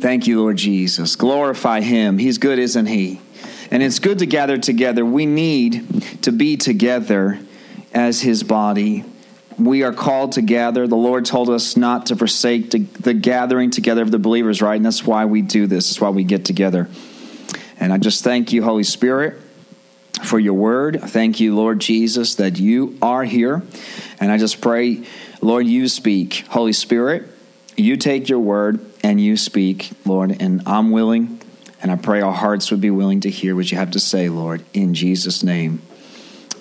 Thank you, Lord Jesus. Glorify him. He's good, isn't he? And it's good to gather together. We need to be together as his body. We are called to gather. The Lord told us not to forsake the gathering together of the believers, right? And that's why we do this. That's why we get together. And I just thank you, Holy Spirit, for your word. Thank you, Lord Jesus, that you are here. And I just pray, Lord, you speak. Holy Spirit, you take your word and you speak, Lord, and I'm willing, and I pray our hearts would be willing to hear what you have to say, Lord, in Jesus' name.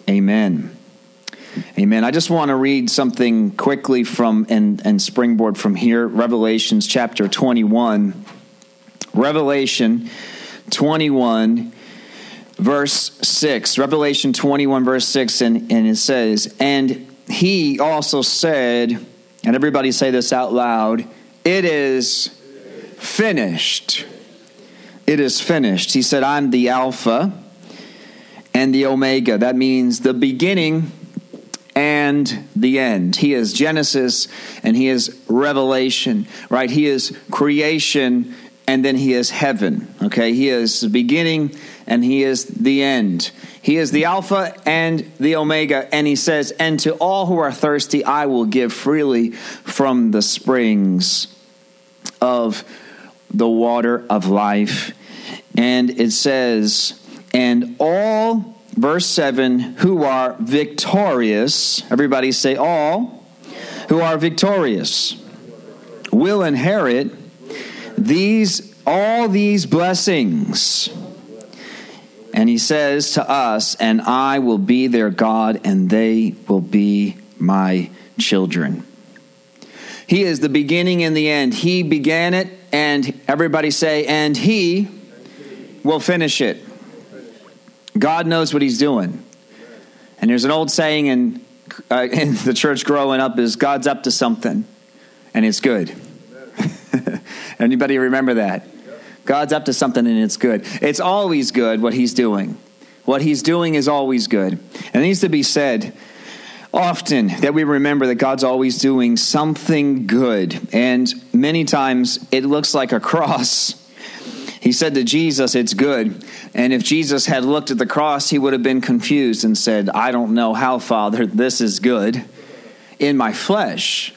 Amen. Amen. I just want to read something quickly from and, and springboard from here. Revelations chapter 21. Revelation 21, verse 6. Revelation 21, verse 6, and, and it says, And he also said, and everybody say this out loud, it is finished. It is finished. He said, I'm the Alpha and the Omega. That means the beginning and the end. He is Genesis and he is Revelation, right? He is creation and then he is heaven. Okay, he is the beginning and he is the end. He is the Alpha and the Omega. And he says, And to all who are thirsty, I will give freely from the springs of the water of life. And it says, And all, verse 7, who are victorious, everybody say, all who are victorious will inherit these all these blessings. And he says to us, and I will be their God, and they will be my children. He is the beginning and the end. He began it, and everybody say, and he will finish it. God knows what he's doing. And there's an old saying in, uh, in the church growing up is God's up to something, and it's good. Anybody remember that? God's up to something and it's good. It's always good what he's doing. What he's doing is always good. And it needs to be said often that we remember that God's always doing something good. And many times it looks like a cross. He said to Jesus, It's good. And if Jesus had looked at the cross, he would have been confused and said, I don't know how, Father, this is good in my flesh.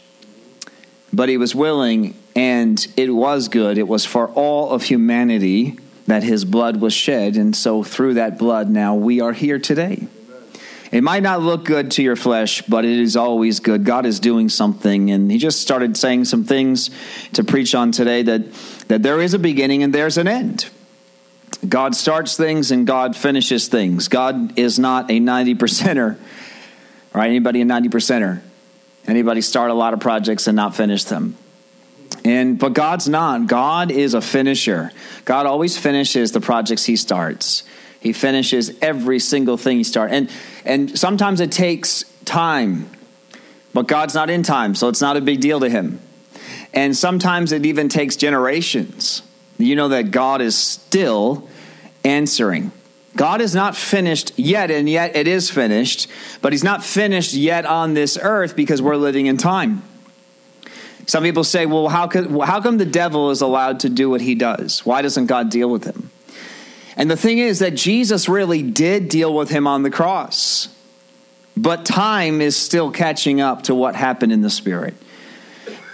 But he was willing and it was good. It was for all of humanity that his blood was shed. And so through that blood, now we are here today. It might not look good to your flesh, but it is always good. God is doing something. And he just started saying some things to preach on today that, that there is a beginning and there's an end. God starts things and God finishes things. God is not a 90 percenter, right? Anybody a 90 percenter? Anybody start a lot of projects and not finish them? And but God's not. God is a finisher. God always finishes the projects he starts. He finishes every single thing he starts. And and sometimes it takes time. But God's not in time, so it's not a big deal to him. And sometimes it even takes generations. You know that God is still answering. God is not finished yet, and yet it is finished, but He's not finished yet on this earth because we're living in time. Some people say, well, how, could, how come the devil is allowed to do what he does? Why doesn't God deal with him? And the thing is that Jesus really did deal with him on the cross, but time is still catching up to what happened in the spirit.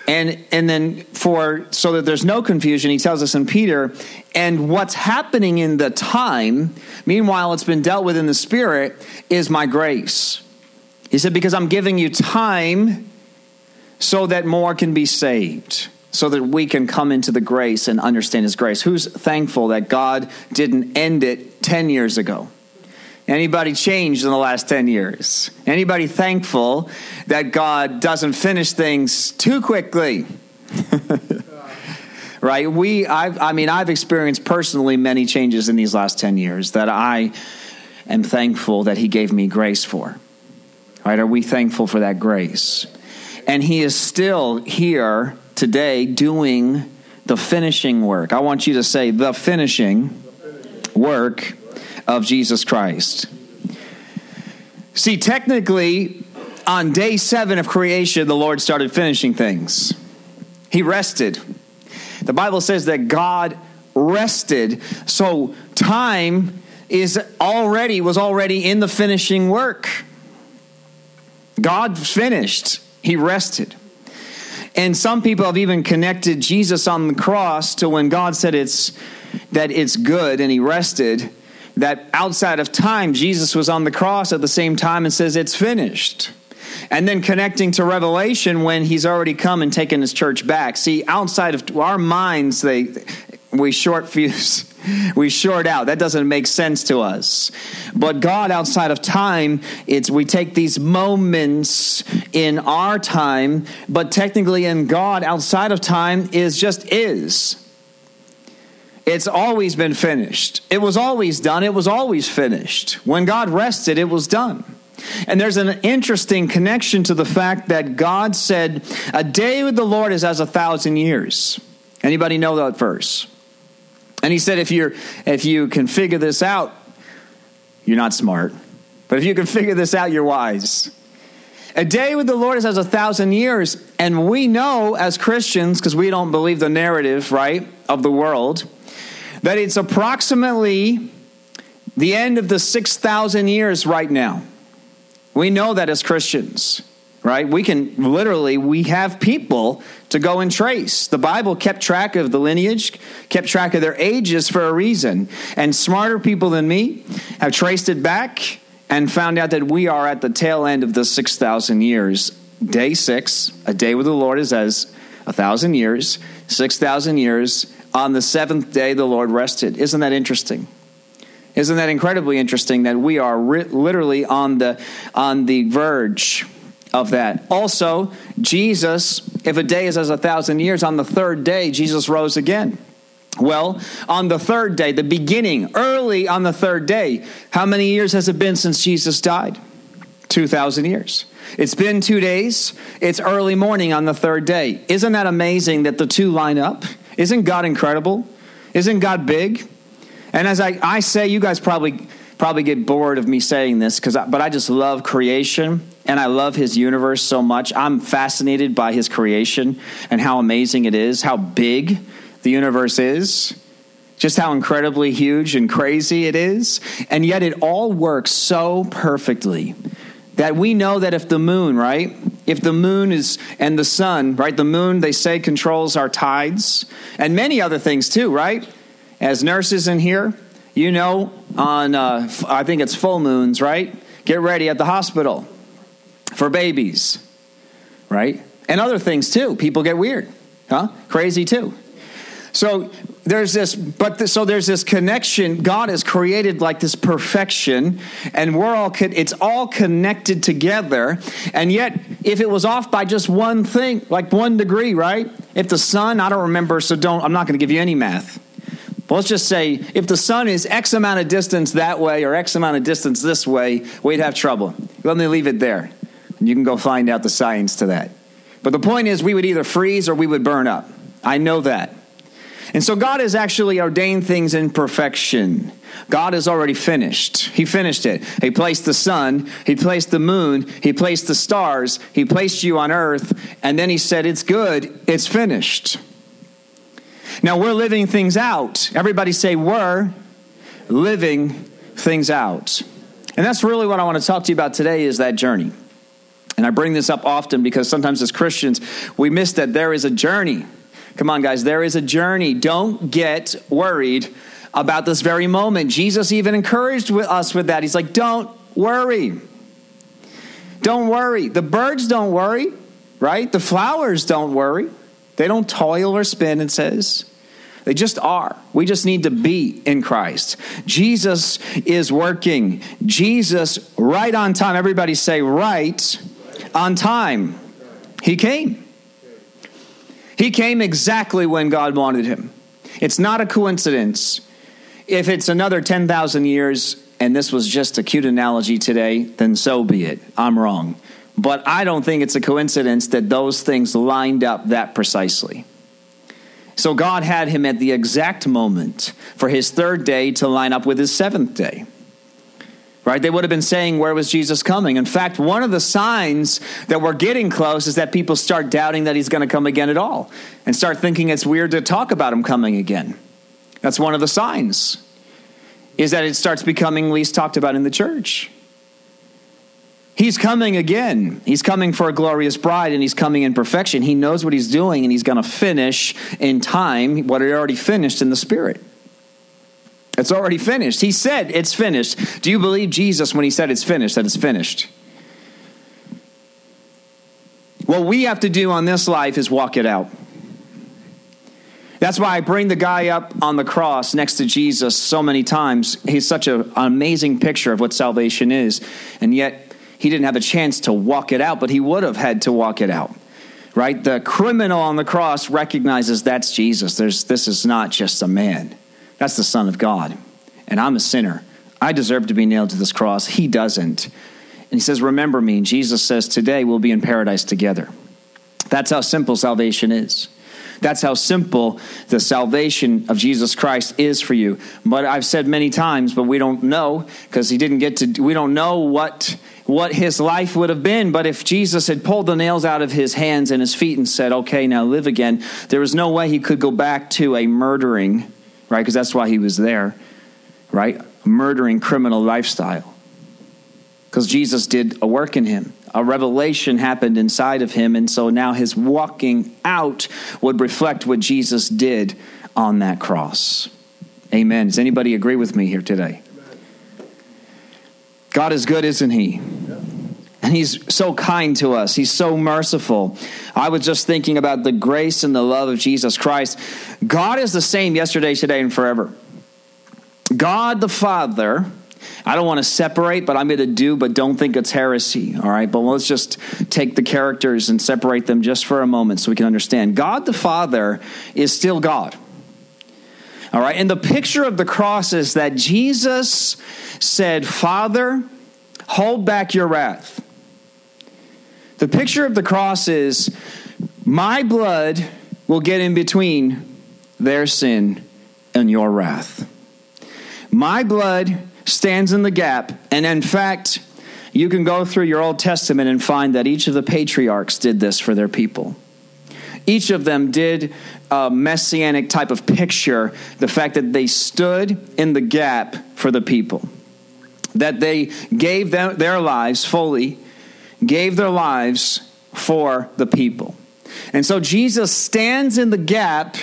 And, and then for so that there's no confusion, he tells us in Peter, and what's happening in the time, meanwhile it's been dealt with in the spirit, is my grace. He said, because I'm giving you time so that more can be saved, so that we can come into the grace and understand His grace. Who's thankful that God didn't end it 10 years ago? Anybody changed in the last 10 years? Anybody thankful that God doesn't finish things too quickly? right? We, I've, I mean, I've experienced personally many changes in these last 10 years that I am thankful that He gave me grace for. Right? Are we thankful for that grace? And he is still here today doing the finishing work. I want you to say the finishing work of Jesus Christ. See, technically, on day seven of creation, the Lord started finishing things. He rested. The Bible says that God rested. So time is already was already in the finishing work. God finished. He rested. And some people have even connected Jesus on the cross to when God said it's that it's good and he rested that outside of time Jesus was on the cross at the same time and says it's finished and then connecting to revelation when he's already come and taken his church back see outside of our minds they we short fuse we short out. That doesn't make sense to us. But god outside of time it's we take these moments in our time but technically in god outside of time is just is. It's always been finished. It was always done. It was always finished. When god rested it was done. And there's an interesting connection to the fact that God said, "A day with the Lord is as a thousand years." Anybody know that verse? And he said, if you're if you can figure this out, you're not smart. But if you can figure this out, you're wise. A day with the Lord is as a thousand years. And we know as Christians, because we don't believe the narrative, right, of the world, that it's approximately the end of the 6,000 years right now. We know that as Christians, right? We can literally, we have people to go and trace. The Bible kept track of the lineage, kept track of their ages for a reason. And smarter people than me have traced it back and found out that we are at the tail end of the 6,000 years. Day six, a day with the Lord is as a thousand years, 6,000 years. On the seventh day, the Lord rested. Isn't that interesting? Isn't that incredibly interesting that we are ri- literally on the on the verge of that? Also, Jesus, if a day is as a thousand years, on the third day Jesus rose again. Well, on the third day, the beginning, early on the third day, how many years has it been since Jesus died? 2,000 years. It's been two days. It's early morning on the third day. Isn't that amazing that the two line up? Isn't God incredible? Isn't God big? And as I, I say, you guys probably probably get bored of me saying this because but I just love creation and I love his universe so much. I'm fascinated by his creation and how amazing it is, how big the universe is, just how incredibly huge and crazy it is. And yet it all works so perfectly that we know that if the moon, right? If the moon is and the sun, right? The moon they say controls our tides and many other things too, right? As nurses in here, you know, on uh, I think it's full moons, right? Get ready at the hospital for babies, right? And other things too. People get weird, huh? Crazy too. So there's this, but so there's this connection. God has created like this perfection, and we're all it's all connected together. And yet, if it was off by just one thing, like one degree, right? If the sun, I don't remember, so don't. I'm not going to give you any math. But let's just say if the sun is X amount of distance that way or X amount of distance this way, we'd have trouble. Let me leave it there. You can go find out the science to that. But the point is, we would either freeze or we would burn up. I know that. And so God has actually ordained things in perfection. God has already finished. He finished it. He placed the sun, He placed the moon, He placed the stars, He placed you on earth, and then He said, It's good, it's finished. Now we're living things out. Everybody say, We're living things out. And that's really what I want to talk to you about today is that journey. And I bring this up often because sometimes as Christians, we miss that there is a journey. Come on, guys, there is a journey. Don't get worried about this very moment. Jesus even encouraged us with that. He's like, Don't worry. Don't worry. The birds don't worry, right? The flowers don't worry. They don't toil or spin, it says. They just are. We just need to be in Christ. Jesus is working. Jesus, right on time. Everybody say, right on time. He came. He came exactly when God wanted him. It's not a coincidence. If it's another 10,000 years and this was just a cute analogy today, then so be it. I'm wrong. But I don't think it's a coincidence that those things lined up that precisely. So God had him at the exact moment for his third day to line up with his seventh day. Right? They would have been saying, Where was Jesus coming? In fact, one of the signs that we're getting close is that people start doubting that he's going to come again at all and start thinking it's weird to talk about him coming again. That's one of the signs, is that it starts becoming least talked about in the church. He's coming again. He's coming for a glorious bride and he's coming in perfection. He knows what he's doing and he's going to finish in time what he already finished in the spirit. It's already finished. He said it's finished. Do you believe Jesus when he said it's finished, that it's finished? What we have to do on this life is walk it out. That's why I bring the guy up on the cross next to Jesus so many times. He's such a, an amazing picture of what salvation is. And yet, he didn't have a chance to walk it out, but he would have had to walk it out. Right? The criminal on the cross recognizes that's Jesus. There's, this is not just a man. That's the Son of God. And I'm a sinner. I deserve to be nailed to this cross. He doesn't. And he says, Remember me. And Jesus says, Today we'll be in paradise together. That's how simple salvation is. That's how simple the salvation of Jesus Christ is for you. But I've said many times, but we don't know because he didn't get to, we don't know what, what his life would have been. But if Jesus had pulled the nails out of his hands and his feet and said, okay, now live again, there was no way he could go back to a murdering right? Because that's why he was there, right? Murdering criminal lifestyle. Because Jesus did a work in him. A revelation happened inside of him, and so now his walking out would reflect what Jesus did on that cross. Amen. Does anybody agree with me here today? God is good, isn't he? And he's so kind to us. He's so merciful. I was just thinking about the grace and the love of Jesus Christ. God is the same yesterday, today, and forever. God the Father, I don't want to separate, but I'm going to do, but don't think it's heresy, all right? But let's just take the characters and separate them just for a moment so we can understand. God the Father is still God. All right, and the picture of the cross is that Jesus said, Father, hold back your wrath. The picture of the cross is my blood will get in between their sin and your wrath. My blood stands in the gap, and in fact, you can go through your Old Testament and find that each of the patriarchs did this for their people. Each of them did a messianic type of picture, the fact that they stood in the gap for the people, that they gave them, their lives fully gave their lives for the people. And so Jesus stands in the gap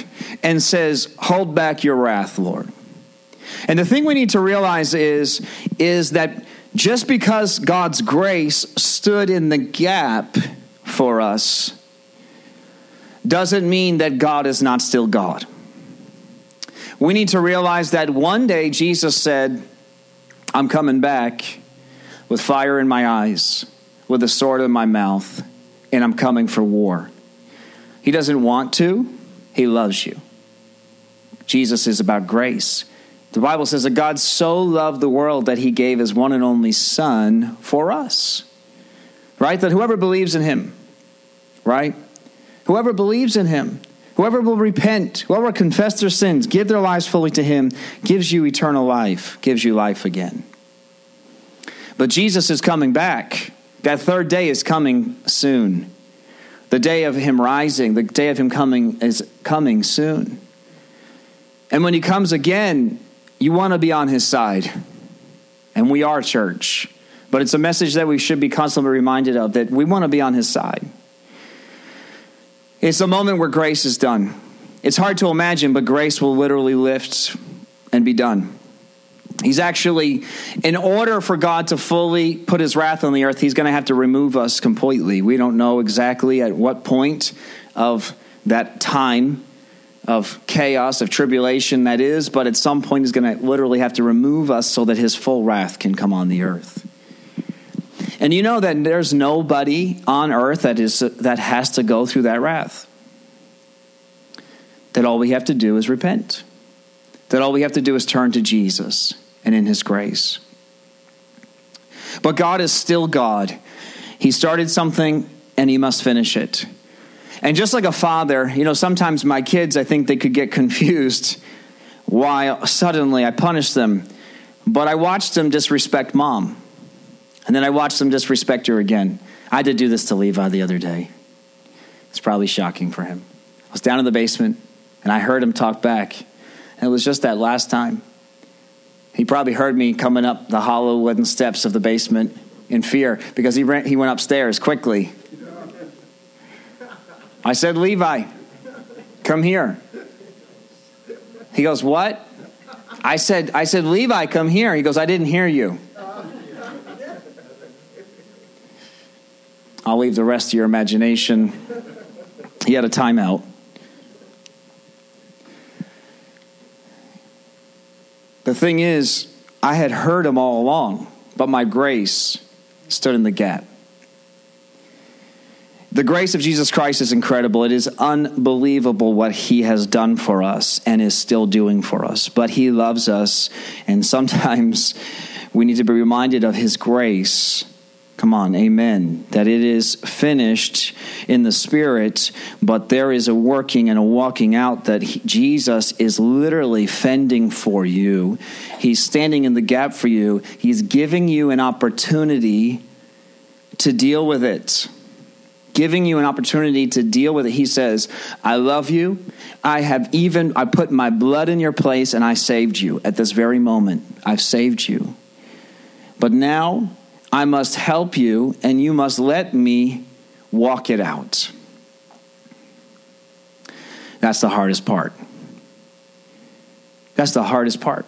and says, Hold back your wrath, Lord. And the thing we need to realize is, is that just because God's grace stood in the gap for us doesn't mean that God is not still God. We need to realize that one day Jesus said, I'm coming back with fire in my eyes with a sword in my mouth, and I'm coming for war. He doesn't want to, He loves you. Jesus is about grace. The Bible says that God so loved the world that He gave His one and only Son for us. Right? That whoever believes in Him, right? Whoever believes in Him, whoever will repent, whoever confess their sins, give their lives fully to Him, gives you eternal life, gives you life again. But Jesus is coming back. That third day is coming soon. The day of him rising, the day of him coming is coming soon. And when he comes again, you want to be on his side. And we are church. But it's a message that we should be constantly reminded of that we want to be on his side. It's a moment where grace is done. It's hard to imagine, but grace will literally lift and be done. He's actually, in order for God to fully put his wrath on the earth, he's going to have to remove us completely. We don't know exactly at what point of that time of chaos, of tribulation that is, but at some point he's going to literally have to remove us so that his full wrath can come on the earth. And you know that there's nobody on earth that is that has to go through that wrath. That all we have to do is repent. That all we have to do is turn to Jesus and in His grace. But God is still God. He started something and He must finish it. And just like a father, you know, sometimes my kids, I think they could get confused why suddenly I punish them but I watched them disrespect mom. And then I watched them disrespect her again. I had to do this to Levi the other day. It's probably shocking for him. I was down in the basement and I heard him talk back. It was just that last time. He probably heard me coming up the hollow wooden steps of the basement in fear because he, ran, he went upstairs quickly. I said, Levi, come here. He goes, What? I said, I said, Levi, come here. He goes, I didn't hear you. I'll leave the rest to your imagination. He had a timeout. The thing is, I had heard him all along, but my grace stood in the gap. The grace of Jesus Christ is incredible. It is unbelievable what he has done for us and is still doing for us. But he loves us, and sometimes we need to be reminded of his grace. Come on, amen. That it is finished in the spirit, but there is a working and a walking out that he, Jesus is literally fending for you. He's standing in the gap for you. He's giving you an opportunity to deal with it giving you an opportunity to deal with it. He says, I love you. I have even, I put my blood in your place and I saved you at this very moment. I've saved you. But now I must help you and you must let me walk it out. That's the hardest part. That's the hardest part.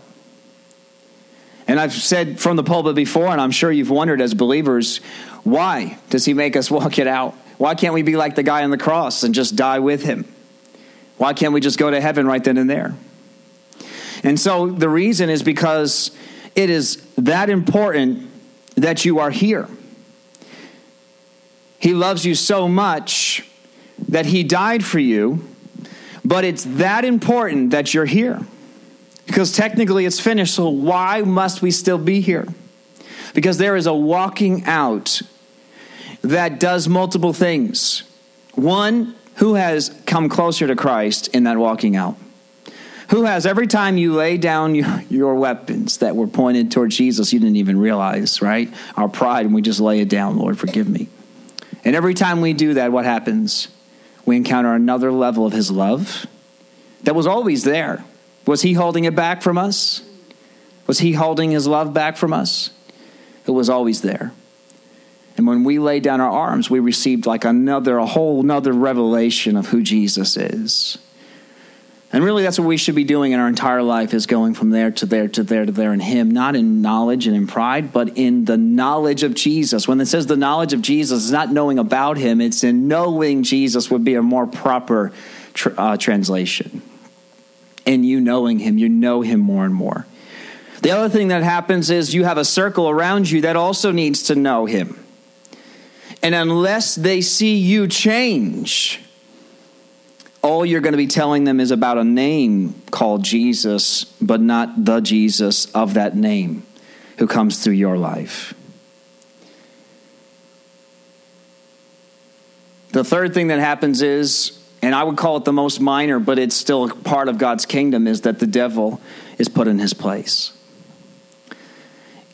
And I've said from the pulpit before, and I'm sure you've wondered as believers, why does he make us walk it out? Why can't we be like the guy on the cross and just die with him? Why can't we just go to heaven right then and there? And so the reason is because it is that important that you are here. He loves you so much that he died for you, but it's that important that you're here. Because technically it's finished, so why must we still be here? Because there is a walking out that does multiple things. One, who has come closer to Christ in that walking out? Who has, every time you lay down your, your, weapons that were pointed toward Jesus, you didn't even realize, right? Our pride, and we just lay it down, Lord, forgive me. And every time we do that, what happens? We encounter another level of His love that was always there. Was He holding it back from us? Was He holding His love back from us? It was always there. And when we lay down our arms, we received like another, a whole another revelation of who Jesus is. And really, that's what we should be doing in our entire life is going from there to there to there to there in Him, not in knowledge and in pride, but in the knowledge of Jesus. When it says the knowledge of Jesus, it's not knowing about Him, it's in knowing Jesus would be a more proper tr- uh, translation. In you knowing Him, you know Him more and more. The other thing that happens is you have a circle around you that also needs to know Him. And unless they see you change, all you're going to be telling them is about a name called Jesus, but not the Jesus of that name who comes through your life. The third thing that happens is, and I would call it the most minor, but it's still part of God's kingdom, is that the devil is put in his place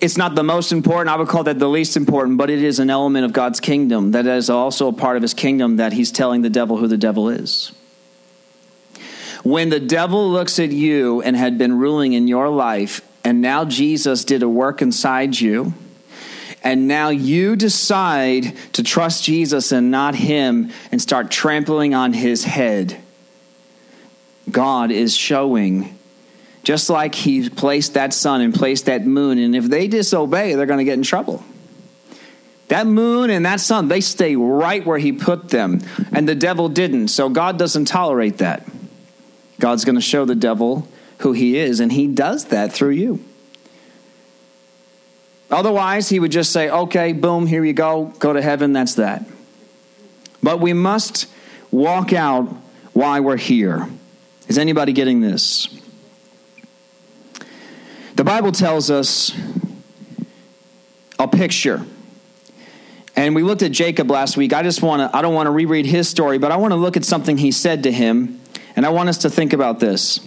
it's not the most important. I would call that the least important, but it is an element of God's kingdom that is also a part of his kingdom that he's telling the devil who the devil is. When the devil looks at you and had been ruling in your life, and now Jesus did a work inside you, and now you decide to trust Jesus and not him and start trampling on his head, God is showing just like he placed that sun and placed that moon. And if they disobey, they're going to get in trouble. That moon and that sun, they stay right where he put them. And the devil didn't. So God doesn't tolerate that. God's going to show the devil who he is, and he does that through you. Otherwise, he would just say, okay, boom, here you go, go to heaven, that's that. But we must walk out why we're here. Is anybody getting this? The Bible tells us a picture. And we looked at Jacob last week. I just want to I don't want to reread his story, but I want to look at something he said to him, and I want us to think about this.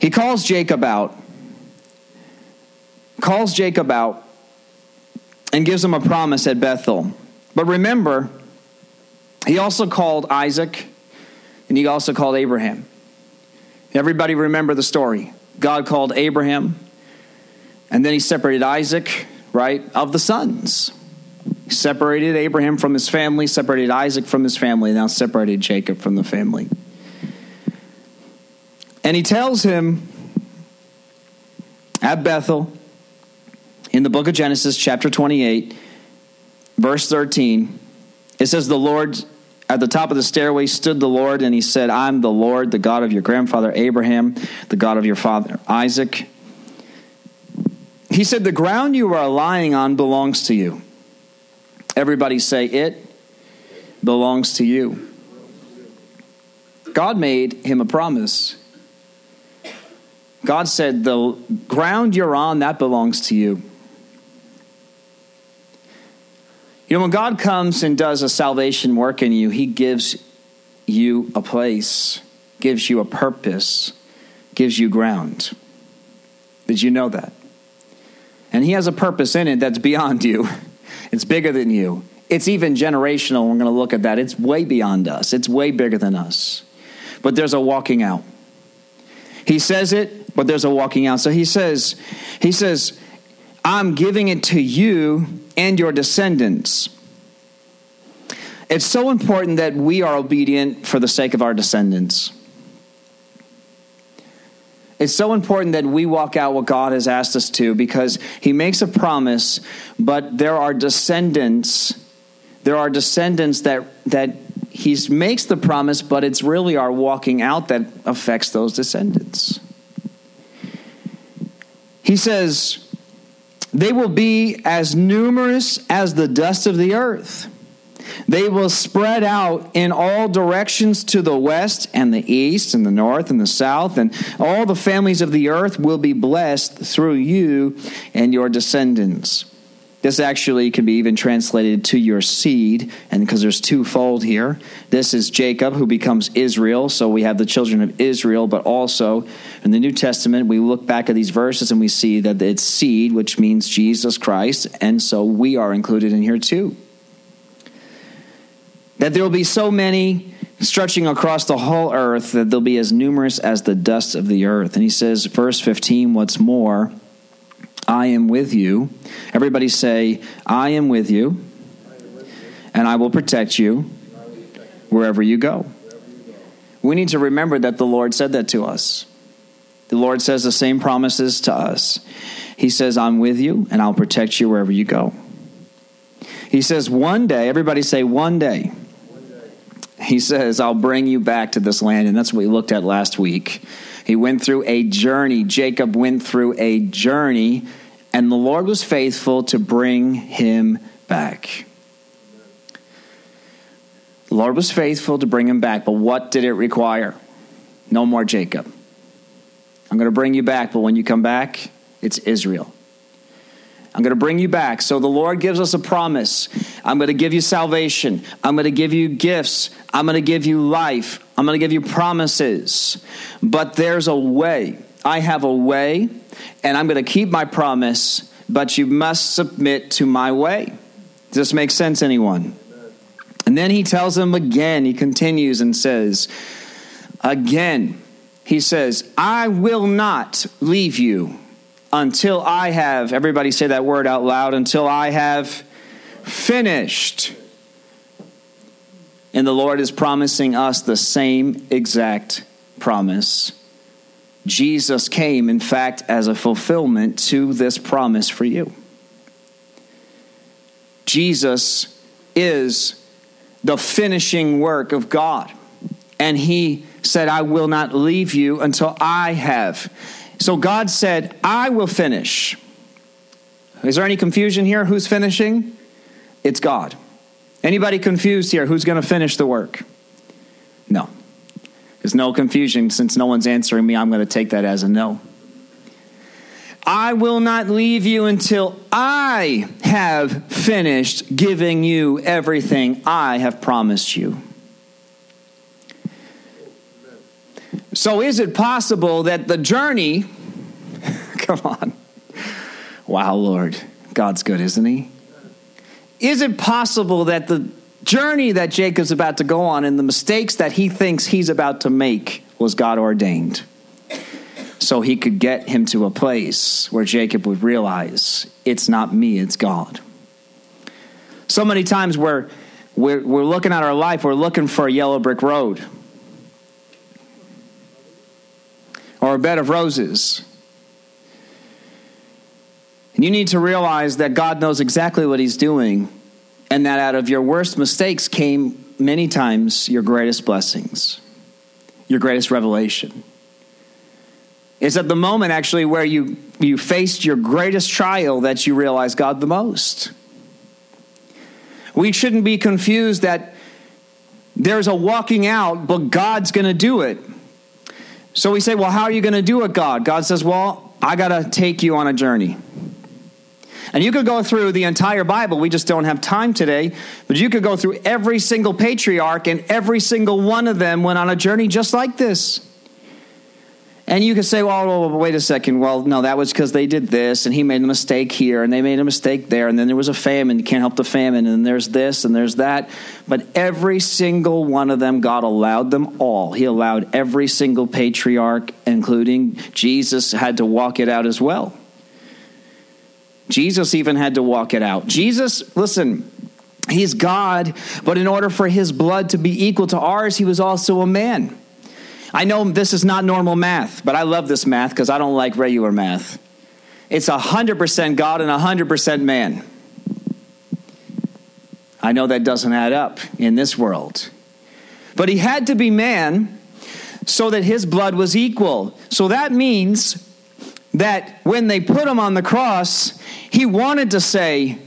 He calls Jacob out calls Jacob out and gives him a promise at Bethel. But remember, he also called Isaac and he also called Abraham. Everybody remember the story. God called Abraham and then he separated Isaac, right, of the sons. He separated Abraham from his family, separated Isaac from his family, now separated Jacob from the family. And he tells him at Bethel in the book of Genesis, chapter 28, verse 13, it says, The Lord, at the top of the stairway stood the Lord, and he said, I'm the Lord, the God of your grandfather Abraham, the God of your father Isaac. He said, The ground you are lying on belongs to you. Everybody say, It belongs to you. God made him a promise. God said, The ground you're on, that belongs to you. You know, when God comes and does a salvation work in you, He gives you a place, gives you a purpose, gives you ground. Did you know that? And He has a purpose in it that's beyond you, it's bigger than you. It's even generational. We're going to look at that. It's way beyond us, it's way bigger than us. But there's a walking out. He says it, but there's a walking out. So he says, he says, I'm giving it to you and your descendants. It's so important that we are obedient for the sake of our descendants. It's so important that we walk out what God has asked us to because He makes a promise, but there are descendants. There are descendants that, that He makes the promise, but it's really our walking out that affects those descendants. He says, They will be as numerous as the dust of the earth. They will spread out in all directions to the west and the east and the north and the south, and all the families of the earth will be blessed through you and your descendants. This actually can be even translated to your seed, and because there's twofold here. This is Jacob who becomes Israel, so we have the children of Israel, but also in the New Testament, we look back at these verses and we see that it's seed, which means Jesus Christ, and so we are included in here too. That there will be so many stretching across the whole earth that they'll be as numerous as the dust of the earth. And he says, verse 15, what's more, I am with you. Everybody say, I am with you, and I will protect you wherever you go. We need to remember that the Lord said that to us. The Lord says the same promises to us. He says, I'm with you, and I'll protect you wherever you go. He says, one day, everybody say, one day he says, I'll bring you back to this land. And that's what we looked at last week. He went through a journey. Jacob went through a journey, and the Lord was faithful to bring him back. The Lord was faithful to bring him back, but what did it require? No more Jacob. I'm going to bring you back, but when you come back, it's Israel. I'm going to bring you back. So the Lord gives us a promise. I'm going to give you salvation. I'm going to give you gifts. I'm going to give you life. I'm going to give you promises. But there's a way. I have a way, and I'm going to keep my promise, but you must submit to my way. Does this make sense, anyone? And then he tells them again, he continues and says, Again, he says, I will not leave you until I have, everybody say that word out loud, until I have finished. And the Lord is promising us the same exact promise. Jesus came, in fact, as a fulfillment to this promise for you. Jesus is the finishing work of God. And he said, I will not leave you until I have so God said, I will finish. Is there any confusion here? Who's finishing? It's God. Anybody confused here? Who's going to finish the work? No. There's no confusion. Since no one's answering me, I'm going to take that as a no. I will not leave you until I have finished giving you everything I have promised you. So, is it possible that the journey, come on, Wow, Lord, God's good, isn't He? Is it possible that the journey that Jacob's about to go on and the mistakes that he thinks he's about to make was God ordained? So he could get him to a place where Jacob would realize it's not me, it's God. So many times we're, we're, we're looking at our life, we're looking for a yellow brick road or a bed of roses. And you need to realize that God knows exactly what He's doing, and that out of your worst mistakes came many times your greatest blessings, your greatest revelation. It's at the moment actually where you, you faced your greatest trial that you realize God the most. We shouldn't be confused that there's a walking out, but God's going to do it. So we say, well, how are you going to do it, God? God says, well, I got to take you on a journey. And you could go through the entire Bible. We just don't have time today. But you could go through every single patriarch, and every single one of them went on a journey just like this. And you could say, well, wait a second. Well, no, that was because they did this, and he made a mistake here, and they made a mistake there, and then there was a famine. You can't help the famine, and there's this, and there's that. But every single one of them, God allowed them all. He allowed every single patriarch, including Jesus, had to walk it out as well. Jesus even had to walk it out. Jesus, listen, he's God, but in order for his blood to be equal to ours, he was also a man. I know this is not normal math, but I love this math because I don't like regular math. It's 100% God and 100% man. I know that doesn't add up in this world. But he had to be man so that his blood was equal. So that means that when they put him on the cross, he wanted to say,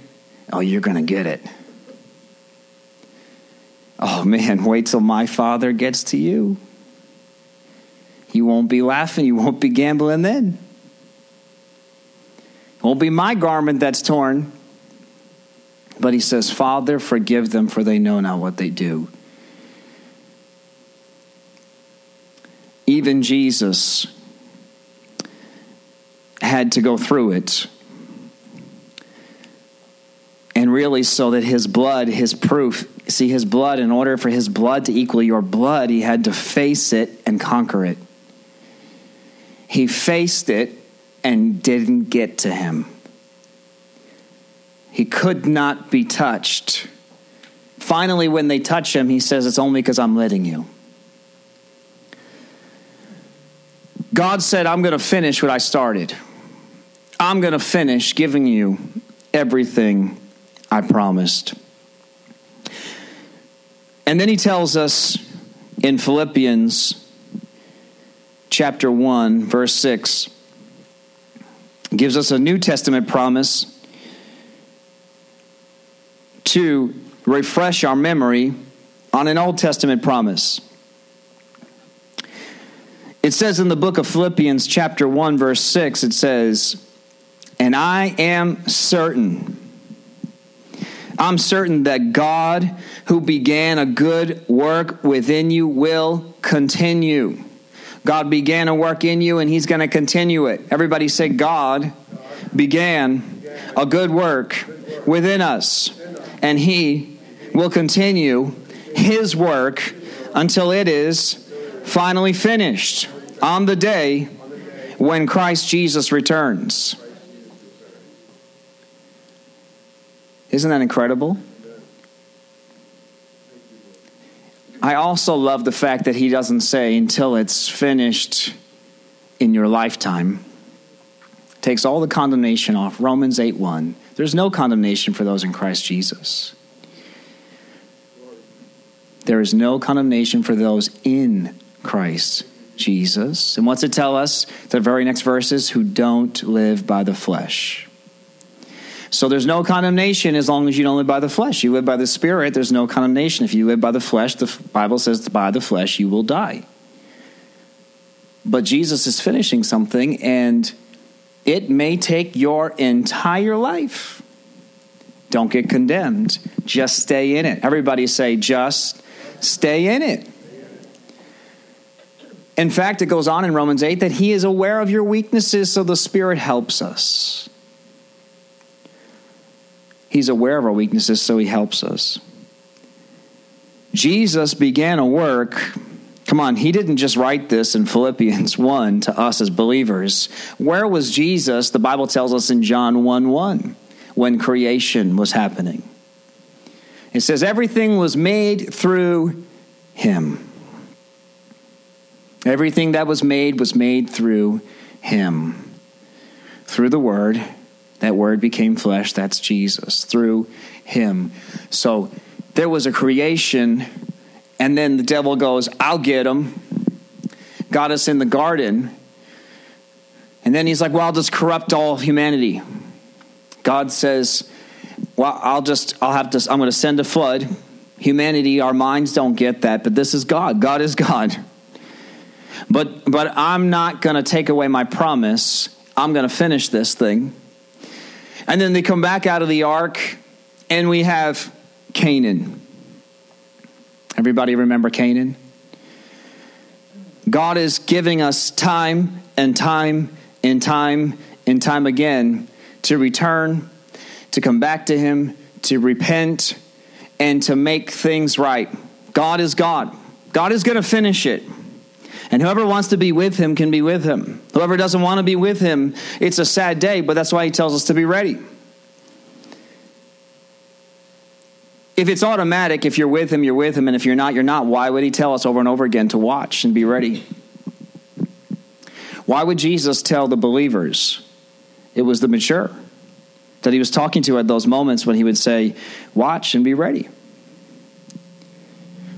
Oh, you're going to get it. Oh man, wait till my father gets to you. You won't be laughing, you won't be gambling then. It won't be my garment that's torn. But he says, Father, forgive them, for they know not what they do. Even Jesus had to go through it. And really, so that his blood, his proof, see, his blood, in order for his blood to equal your blood, he had to face it and conquer it. He faced it and didn't get to him. He could not be touched. Finally, when they touch him, he says, It's only because I'm letting you. God said, I'm going to finish what I started. I'm going to finish giving you everything I promised. And then he tells us in Philippians chapter 1, verse 6, gives us a New Testament promise to refresh our memory on an Old Testament promise. It says in the book of Philippians, chapter 1, verse 6, it says, And I am certain, I'm certain that God, who began a good work within you, will continue God began a work in you and he's going to continue it. Everybody say, God began a good work within us and he will continue his work until it is finally finished on the day when Christ Jesus returns. Isn't that incredible? I also love the fact that he doesn't say until it's finished in your lifetime. Takes all the condemnation off. Romans 8 1. There's no condemnation for those in Christ Jesus. There is no condemnation for those in Christ Jesus. And what's it tell us? The very next verses who don't live by the flesh. So there's no condemnation as long as you don't live by the flesh. You live by the Spirit, there's no condemnation. If you live by the flesh, the Bible says by the flesh you will die. But Jesus is finishing something, and it may take your entire life. Don't get condemned. Just stay in it. Everybody say, just stay in it. In fact, it goes on in Romans 8 that he is aware of your weaknesses, so the Spirit helps us. He's aware of our weaknesses, so He helps us. Jesus began a work. Come on, He didn't just write this in Philippians 1 to us as believers. Where was Jesus? The Bible tells us in John 1 1 when creation was happening. It says, everything was made through Him. Everything that was made was made through Him. Through the Word, that Word became flesh, that's Jesus. Through Him. So there was a creation, and then the devil goes, I'll get him. Got us in the garden. And then he's like, Well, I'll just corrupt all humanity. God says, Well, I'll just, I'll have to, I'm going to send a flood. Humanity, our minds don't get that, but this is God. God is God. But, but I'm not going to take away my promise. I'm going to finish this thing. And then they come back out of the ark, and we have Canaan. Everybody remember Canaan? God is giving us time and time and time and time again to return, to come back to Him, to repent, and to make things right. God is God. God is going to finish it. And whoever wants to be with him can be with him. Whoever doesn't want to be with him, it's a sad day, but that's why he tells us to be ready. If it's automatic, if you're with him, you're with him, and if you're not, you're not, why would he tell us over and over again to watch and be ready? Why would Jesus tell the believers? It was the mature that he was talking to at those moments when he would say, Watch and be ready.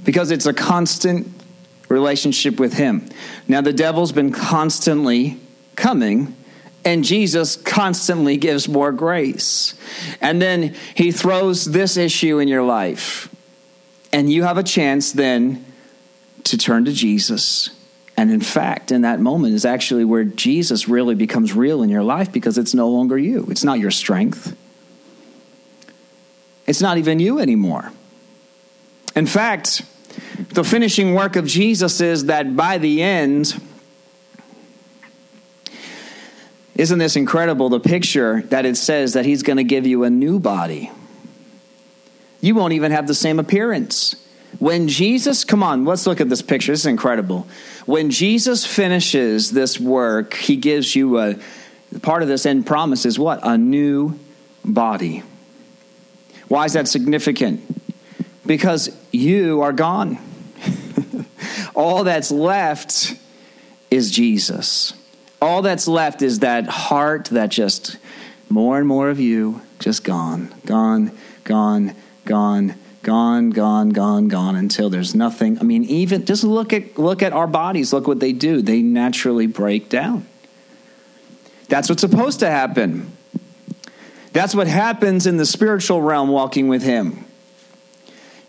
Because it's a constant relationship with Him. Now, the devil's been constantly coming, and Jesus constantly gives more grace. And then He throws this issue in your life, and you have a chance then to turn to Jesus. And in fact, in that moment is actually where Jesus really becomes real in your life because it's no longer you. It's not your strength. It's not even you anymore. In fact, the finishing work of Jesus is that by the end, isn't this incredible? The picture that it says that he's going to give you a new body. You won't even have the same appearance. When Jesus, come on, let's look at this picture. This is incredible. When Jesus finishes this work, he gives you a part of this end promise is what? A new body. Why is that significant? Because you are gone. All that's left is Jesus. All that's left is that heart that just more and more of you just gone, gone, gone, gone, gone, gone, gone, gone until there's nothing. I mean, even just look at look at our bodies. Look what they do. They naturally break down. That's what's supposed to happen. That's what happens in the spiritual realm walking with him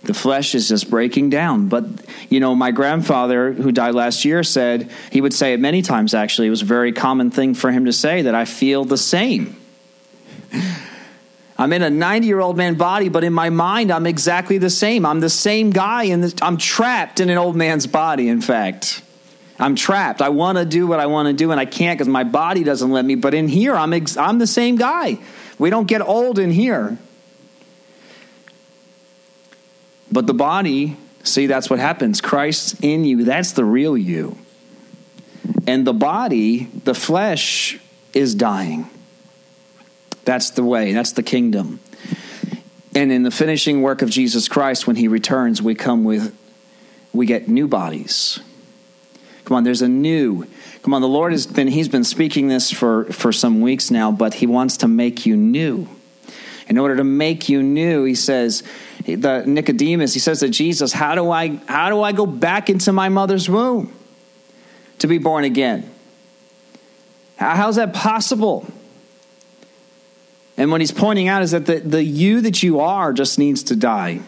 the flesh is just breaking down. But, you know, my grandfather, who died last year, said, he would say it many times actually. It was a very common thing for him to say that I feel the same. I'm in a 90 year old man body, but in my mind, I'm exactly the same. I'm the same guy, and I'm trapped in an old man's body, in fact. I'm trapped. I want to do what I want to do, and I can't because my body doesn't let me. But in here, I'm, ex- I'm the same guy. We don't get old in here. But the body, see, that's what happens. Christ in you, that's the real you. And the body, the flesh, is dying. That's the way, that's the kingdom. And in the finishing work of Jesus Christ, when he returns, we come with, we get new bodies. Come on, there's a new. Come on, the Lord has been, he's been speaking this for, for some weeks now, but he wants to make you new. In order to make you new, he says, the Nicodemus, he says to Jesus, how do I how do I go back into my mother's womb to be born again? How's that possible? And what he's pointing out is that the, the you that you are just needs to die.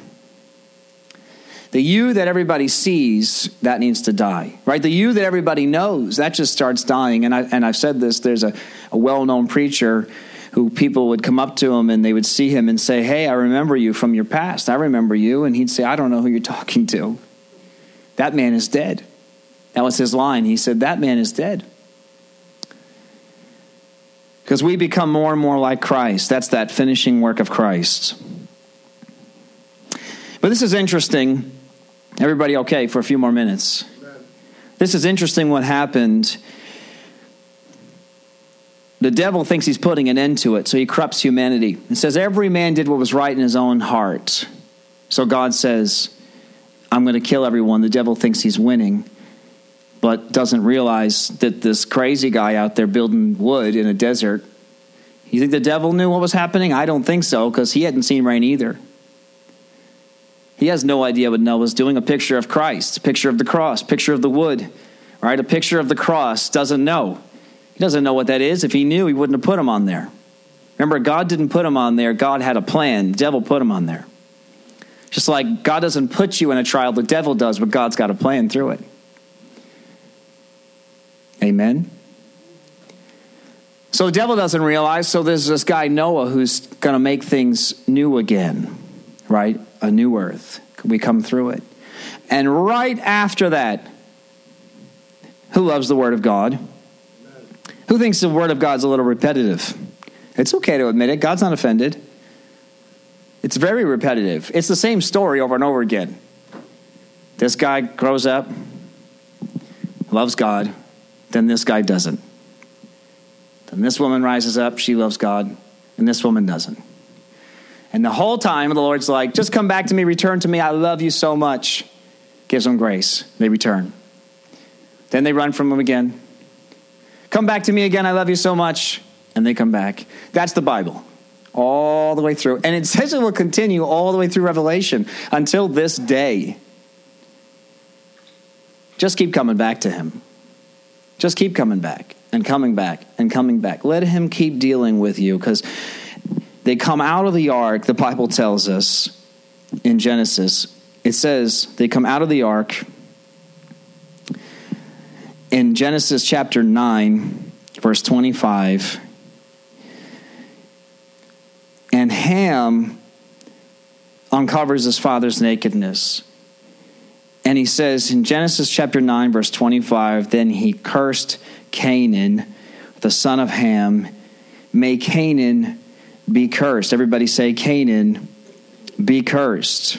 The you that everybody sees, that needs to die, right? The you that everybody knows, that just starts dying. And, I, and I've said this there's a, a well known preacher who people would come up to him and they would see him and say, Hey, I remember you from your past. I remember you. And he'd say, I don't know who you're talking to. That man is dead. That was his line. He said, That man is dead. Because we become more and more like Christ. That's that finishing work of Christ. But this is interesting. Everybody okay for a few more minutes? This is interesting what happened. The devil thinks he's putting an end to it, so he corrupts humanity. and says every man did what was right in his own heart. So God says, I'm going to kill everyone. The devil thinks he's winning, but doesn't realize that this crazy guy out there building wood in a desert. You think the devil knew what was happening? I don't think so, because he hadn't seen rain either. He has no idea what Noah's doing. A picture of Christ, a picture of the cross, picture of the wood, right? A picture of the cross doesn't know. He doesn't know what that is. If he knew, he wouldn't have put him on there. Remember, God didn't put him on there. God had a plan. The devil put him on there. Just like God doesn't put you in a trial, the devil does, but God's got a plan through it. Amen. So the devil doesn't realize, so there's this guy Noah who's going to make things new again, right? A new earth. We come through it. And right after that, who loves the word of God? Who thinks the word of God's a little repetitive? It's okay to admit it. God's not offended. It's very repetitive. It's the same story over and over again. This guy grows up, loves God, then this guy doesn't. Then this woman rises up, she loves God, and this woman doesn't. And the whole time, the Lord's like, just come back to me, return to me, I love you so much. Gives them grace. They return. Then they run from him again. Come back to me again, I love you so much. And they come back. That's the Bible. All the way through. And it says it will continue all the way through Revelation until this day. Just keep coming back to him. Just keep coming back and coming back and coming back. Let him keep dealing with you because they come out of the ark, the Bible tells us in Genesis. It says they come out of the ark in Genesis chapter 9, verse 25. And Ham uncovers his father's nakedness. And he says in Genesis chapter 9, verse 25, then he cursed Canaan, the son of Ham. May Canaan be cursed. Everybody say, Canaan be cursed.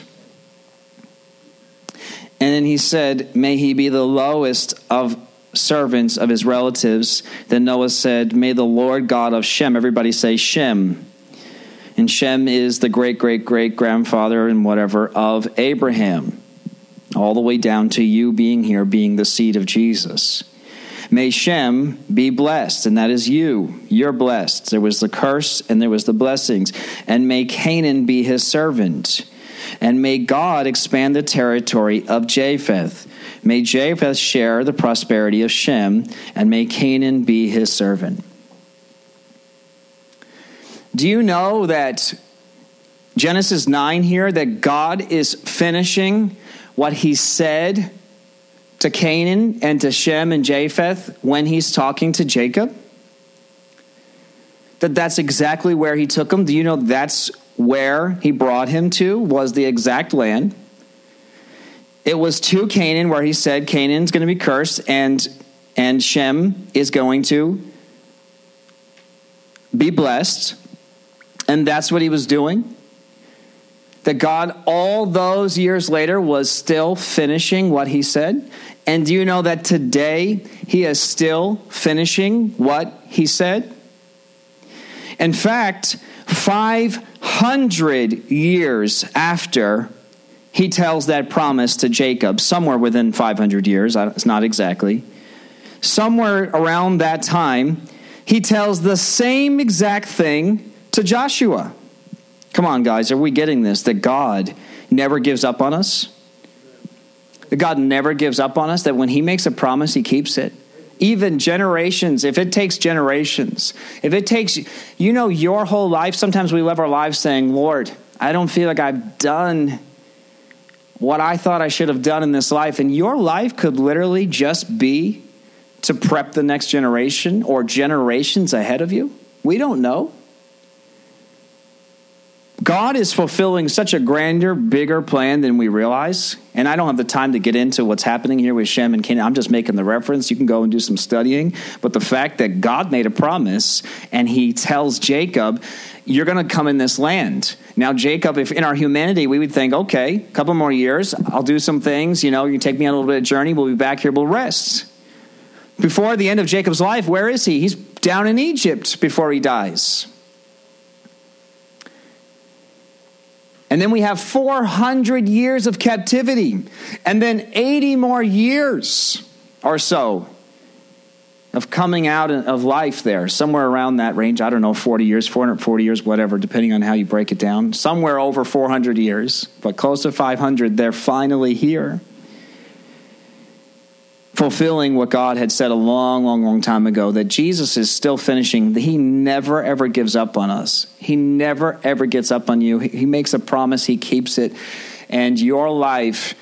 And then he said, May he be the lowest of servants of his relatives. Then Noah said, May the Lord God of Shem, everybody say Shem. And Shem is the great, great, great grandfather and whatever of Abraham, all the way down to you being here, being the seed of Jesus. May Shem be blessed, and that is you. You're blessed. There was the curse and there was the blessings. And may Canaan be his servant. And may God expand the territory of Japheth. May Japheth share the prosperity of Shem, and may Canaan be his servant. Do you know that Genesis 9 here, that God is finishing what he said to Canaan and to Shem and Japheth when he's talking to Jacob? That that's exactly where he took him. Do you know that's where he brought him to was the exact land? It was to Canaan where he said Canaan's going to be cursed and and Shem is going to be blessed. And that's what he was doing. That God, all those years later, was still finishing what he said. And do you know that today he is still finishing what he said? In fact, 500 years after he tells that promise to Jacob, somewhere within 500 years, it's not exactly, somewhere around that time, he tells the same exact thing to Joshua. Come on, guys, are we getting this? That God never gives up on us? That God never gives up on us? That when He makes a promise, He keeps it? Even generations, if it takes generations, if it takes, you know, your whole life, sometimes we live our lives saying, Lord, I don't feel like I've done what I thought I should have done in this life. And your life could literally just be to prep the next generation or generations ahead of you. We don't know. God is fulfilling such a grander, bigger plan than we realize. And I don't have the time to get into what's happening here with Shem and Canaan. I'm just making the reference. You can go and do some studying. But the fact that God made a promise and he tells Jacob, You're going to come in this land. Now, Jacob, if in our humanity we would think, Okay, a couple more years, I'll do some things. You know, you take me on a little bit of journey. We'll be back here, we'll rest. Before the end of Jacob's life, where is he? He's down in Egypt before he dies. And then we have 400 years of captivity, and then 80 more years or so of coming out of life there, somewhere around that range. I don't know, 40 years, 440 years, whatever, depending on how you break it down. Somewhere over 400 years, but close to 500, they're finally here fulfilling what God had said a long, long, long time ago that Jesus is still finishing. He never, ever gives up on us. He never, ever gets up on you. He makes a promise, He keeps it. And your life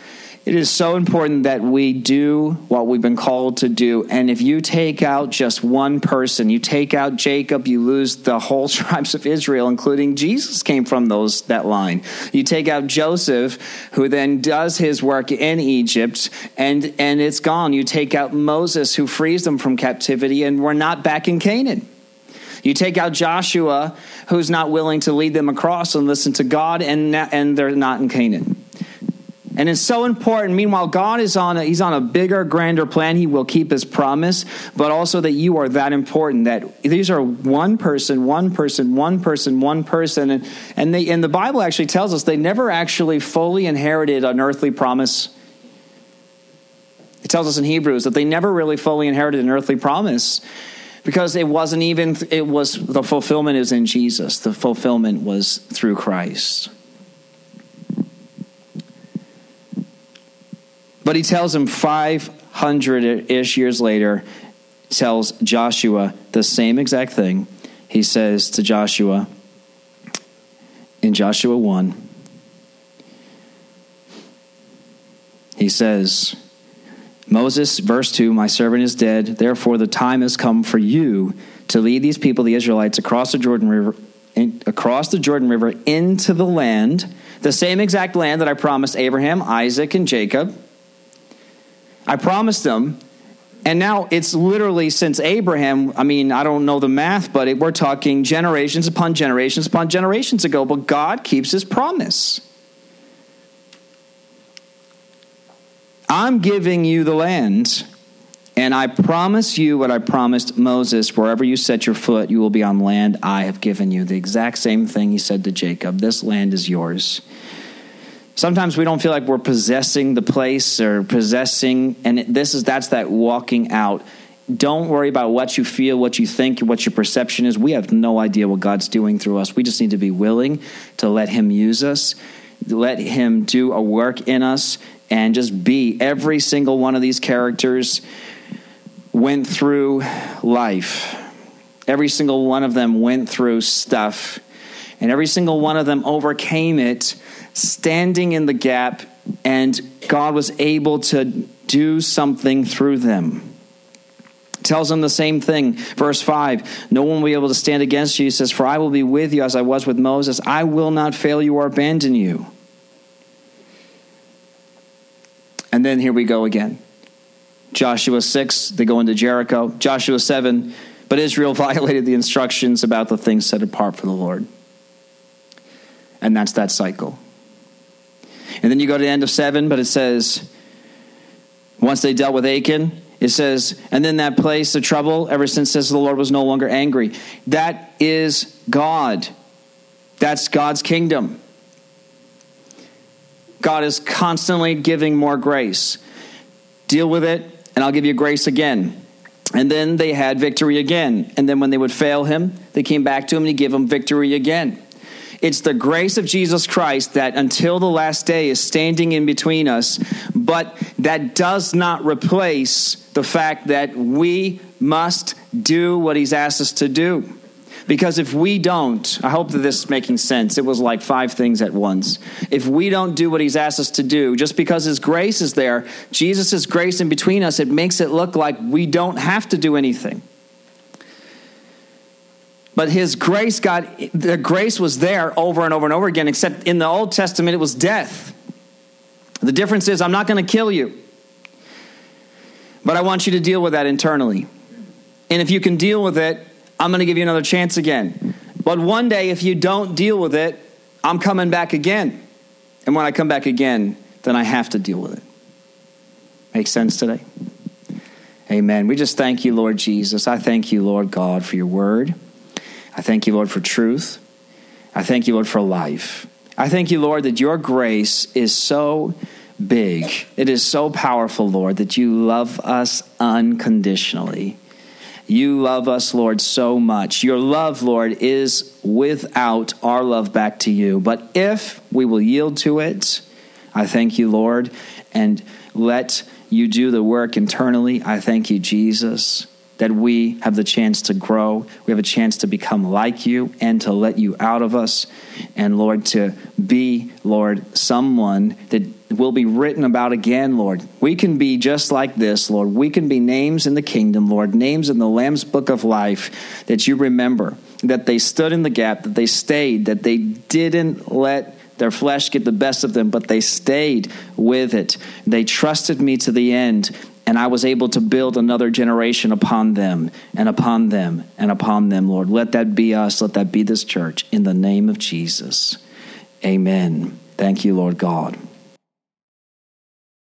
it is so important that we do what we've been called to do. And if you take out just one person, you take out Jacob, you lose the whole tribes of Israel, including Jesus came from those that line. You take out Joseph, who then does his work in Egypt, and, and it's gone. You take out Moses, who frees them from captivity, and we're not back in Canaan. You take out Joshua, who's not willing to lead them across and listen to God, and, and they're not in Canaan. And it's so important. Meanwhile, God is on a, he's on a bigger, grander plan. He will keep his promise, but also that you are that important that these are one person, one person, one person, one person. And, and they, and the Bible actually tells us they never actually fully inherited an earthly promise. It tells us in Hebrews that they never really fully inherited an earthly promise because it wasn't even, it was, the fulfillment is in Jesus. The fulfillment was through Christ. But he tells him 500 ish years later, tells Joshua the same exact thing. He says to Joshua in Joshua 1, he says, Moses, verse 2, my servant is dead. Therefore, the time has come for you to lead these people, the Israelites, across the Jordan River, across the Jordan River into the land, the same exact land that I promised Abraham, Isaac, and Jacob. I promised them. And now it's literally since Abraham, I mean, I don't know the math, but it, we're talking generations upon generations upon generations ago, but God keeps his promise. I'm giving you the land, and I promise you what I promised Moses wherever you set your foot, you will be on land I have given you. The exact same thing he said to Jacob this land is yours. Sometimes we don't feel like we're possessing the place or possessing, and this is that's that walking out. Don't worry about what you feel, what you think, what your perception is. We have no idea what God's doing through us. We just need to be willing to let Him use us, let Him do a work in us, and just be. Every single one of these characters went through life. Every single one of them went through stuff, and every single one of them overcame it standing in the gap, and God was able to do something through them. Tells them the same thing. Verse 5 No one will be able to stand against you. He says, For I will be with you as I was with Moses. I will not fail you or abandon you. And then here we go again. Joshua 6, they go into Jericho. Joshua 7, but Israel violated the instructions about the things set apart for the Lord. And that's that cycle. And then you go to the end of seven, but it says, once they dealt with Achan, it says, and then that place of trouble, ever since says the Lord was no longer angry. That is God. That's God's kingdom. God is constantly giving more grace. Deal with it, and I'll give you grace again. And then they had victory again. And then when they would fail him, they came back to him and he gave them victory again. It's the grace of Jesus Christ that until the last day is standing in between us, but that does not replace the fact that we must do what He's asked us to do. Because if we don't, I hope that this is making sense. It was like five things at once. If we don't do what He's asked us to do, just because His grace is there, Jesus' grace in between us, it makes it look like we don't have to do anything. But his grace got, the grace was there over and over and over again, except in the Old Testament it was death. The difference is, I'm not going to kill you, but I want you to deal with that internally. And if you can deal with it, I'm going to give you another chance again. But one day, if you don't deal with it, I'm coming back again. And when I come back again, then I have to deal with it. Make sense today? Amen. We just thank you, Lord Jesus. I thank you, Lord God, for your word. I thank you, Lord, for truth. I thank you, Lord, for life. I thank you, Lord, that your grace is so big. It is so powerful, Lord, that you love us unconditionally. You love us, Lord, so much. Your love, Lord, is without our love back to you. But if we will yield to it, I thank you, Lord, and let you do the work internally. I thank you, Jesus, that we have the chance to grow. We have a chance to become like you and to let you out of us. And Lord, to be, Lord, someone that will be written about again, Lord. We can be just like this, Lord. We can be names in the kingdom, Lord, names in the Lamb's book of life that you remember, that they stood in the gap, that they stayed, that they didn't let their flesh get the best of them, but they stayed with it. They trusted me to the end, and I was able to build another generation upon them and upon them and upon them, Lord. Let that be us. Let that be this church. In the name of Jesus. Amen. Thank you, Lord God.